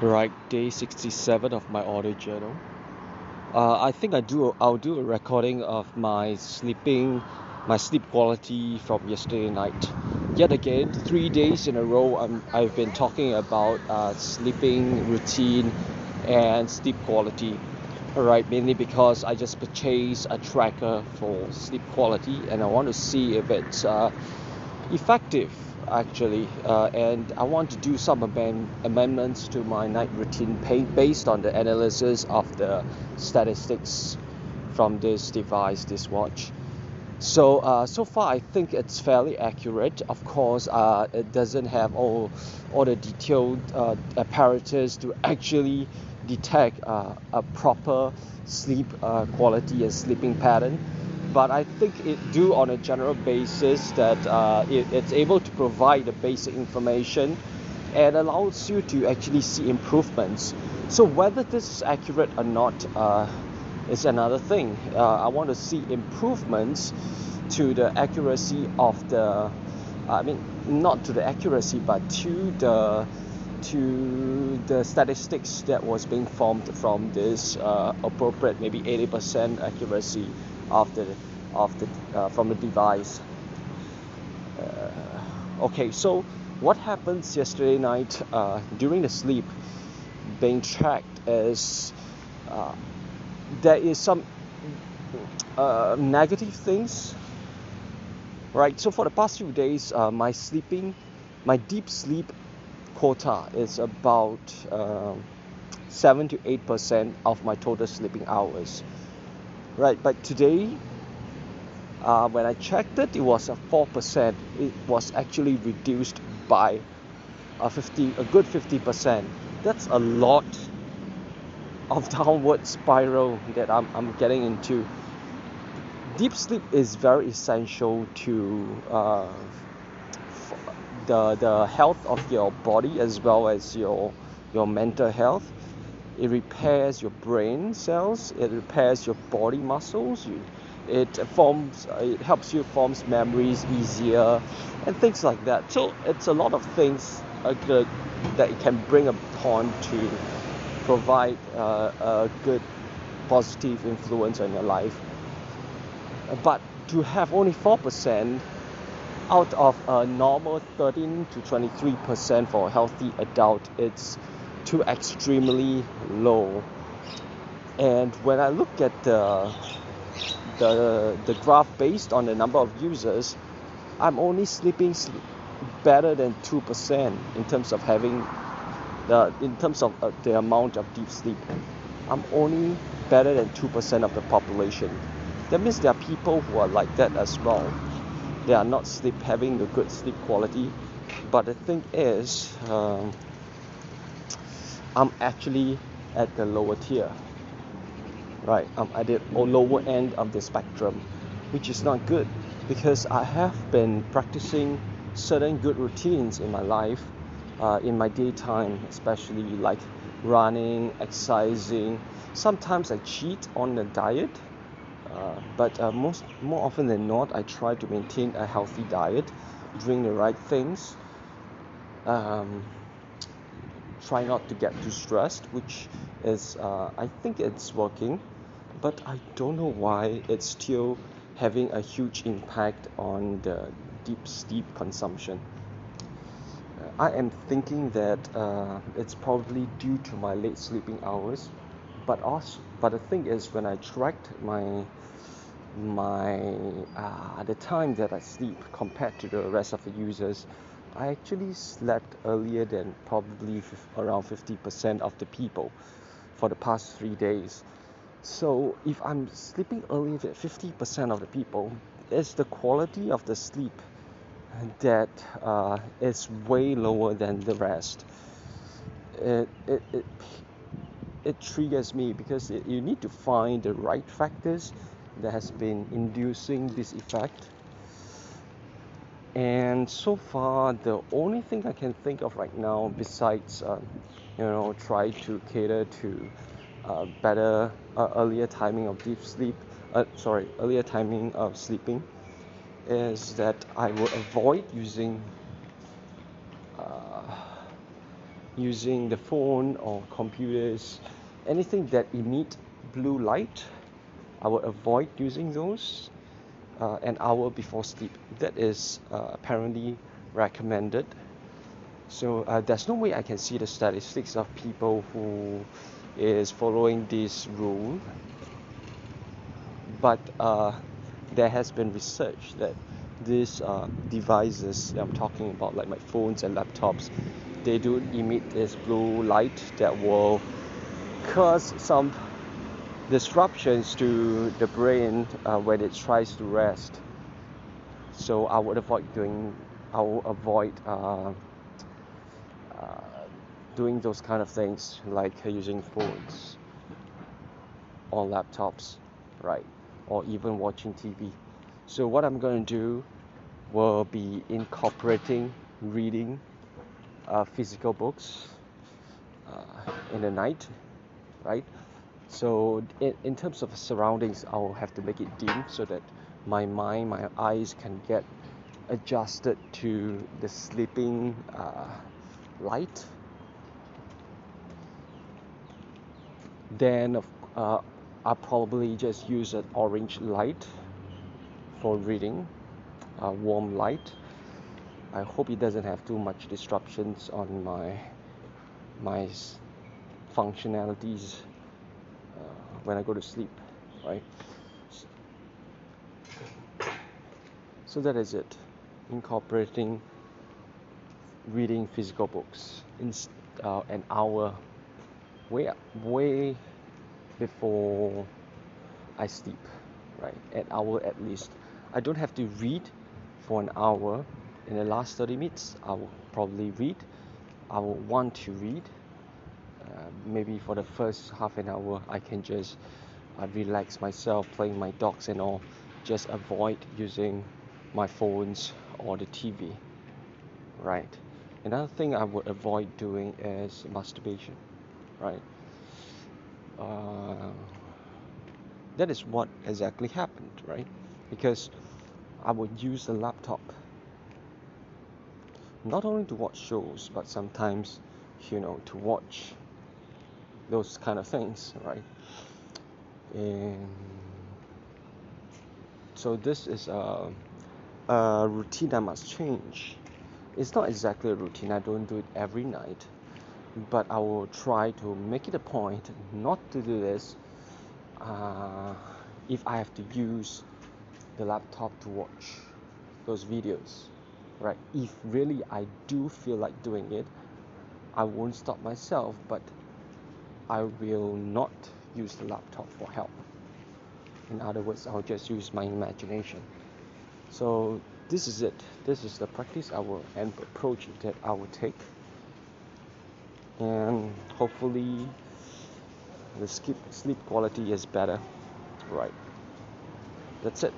Right, day 67 of my audio journal. Uh, I think I do. I'll do a recording of my sleeping, my sleep quality from yesterday night. Yet again, three days in a row, I'm, I've been talking about uh, sleeping routine and sleep quality. Alright, mainly because I just purchased a tracker for sleep quality, and I want to see if it's uh, effective actually, uh, and I want to do some amend- amendments to my night routine pay- based on the analysis of the statistics from this device, this watch. So uh, so far, I think it's fairly accurate. Of course, uh, it doesn't have all all the detailed uh, apparatus to actually detect uh, a proper sleep uh, quality and sleeping pattern but I think it do on a general basis that uh, it, it's able to provide the basic information and allows you to actually see improvements. So whether this is accurate or not uh, is another thing. Uh, I want to see improvements to the accuracy of the, I mean, not to the accuracy, but to the to the statistics that was being formed from this uh, appropriate maybe 80% accuracy of the the uh, from the device. Uh, okay, so what happens yesterday night uh, during the sleep being tracked is uh, there is some uh, negative things right so for the past few days uh, my sleeping my deep sleep quota is about 7 to 8 percent of my total sleeping hours right but today uh, when I checked it it was a 4% it was actually reduced by a 50 a good 50% that's a lot of downward spiral that I'm, I'm getting into. Deep sleep is very essential to uh, the, the health of your body as well as your your mental health it repairs your brain cells it repairs your body muscles it forms it helps you forms memories easier and things like that. So it's a lot of things uh, that it can bring upon to provide uh, a good positive influence on your life. But to have only 4% out of a normal 13 to 23% for a healthy adult it's to extremely low. And when I look at the, the, the graph based on the number of users, I'm only sleeping better than 2% in terms of having the in terms of uh, the amount of deep sleep. I'm only better than 2% of the population. That means there are people who are like that as well. They are not sleep having a good sleep quality. But the thing is, um, I'm actually at the lower tier, right? I'm at the lower end of the spectrum, which is not good because I have been practicing certain good routines in my life, uh, in my daytime, especially like running, exercising. Sometimes I cheat on the diet, uh, but uh, most more often than not, I try to maintain a healthy diet, doing the right things. Um, try not to get too stressed, which is uh, I think it's working, but I don't know why it's still having a huge impact on the deep sleep consumption. Uh, I am thinking that uh, it's probably due to my late sleeping hours, but also, but the thing is, when I tracked my my uh, the time that I sleep compared to the rest of the users, I actually slept earlier than probably around 50% of the people for the past three days. So if I'm sleeping earlier than 50% of the people, it's the quality of the sleep that uh, is way lower than the rest. It, it, it, it triggers me because it, you need to find the right factors that has been inducing this effect and so far the only thing i can think of right now besides uh, you know try to cater to uh, better uh, earlier timing of deep sleep uh, sorry earlier timing of sleeping is that i will avoid using uh, using the phone or computers, anything that emit blue light, I will avoid using those uh, an hour before sleep. That is uh, apparently recommended. So uh, there's no way I can see the statistics of people who is following this rule, but uh, there has been research that these uh, devices I'm talking about, like my phones and laptops, they do emit this blue light that will cause some disruptions to the brain uh, when it tries to rest. So I would avoid doing, I will avoid uh, uh, doing those kind of things like using phones or laptops, right? Or even watching TV. So what I'm going to do will be incorporating reading uh, physical books uh, in the night, right? So in, in terms of surroundings, I will have to make it dim so that my mind, my eyes can get adjusted to the sleeping uh, light. Then uh, I'll probably just use an orange light for reading, a warm light. I hope it doesn't have too much disruptions on my my functionalities when I go to sleep, right? So that is it. Incorporating reading physical books in uh, an hour way way before I sleep, right? An hour at least. I don't have to read for an hour. In the last 30 minutes, I will probably read. I will want to read uh, maybe for the first half an hour I can just uh, relax myself playing my dogs and all. Just avoid using my phones or the TV right. Another thing I would avoid doing is masturbation. Right. Uh, that is what exactly happened right? Because I would use the laptop. Not only to watch shows but sometimes you know to watch those kind of things, right? And so this is a, a routine that must change. It's not exactly a routine. I don't do it every night, but I will try to make it a point not to do this uh, if I have to use the laptop to watch those videos right if really i do feel like doing it i won't stop myself but I will not use the laptop for help. In other words, I'll just use my imagination. So this is it. This is the practice I will and approach that I will take. And hopefully the sleep sleep quality is better. Right. That's it.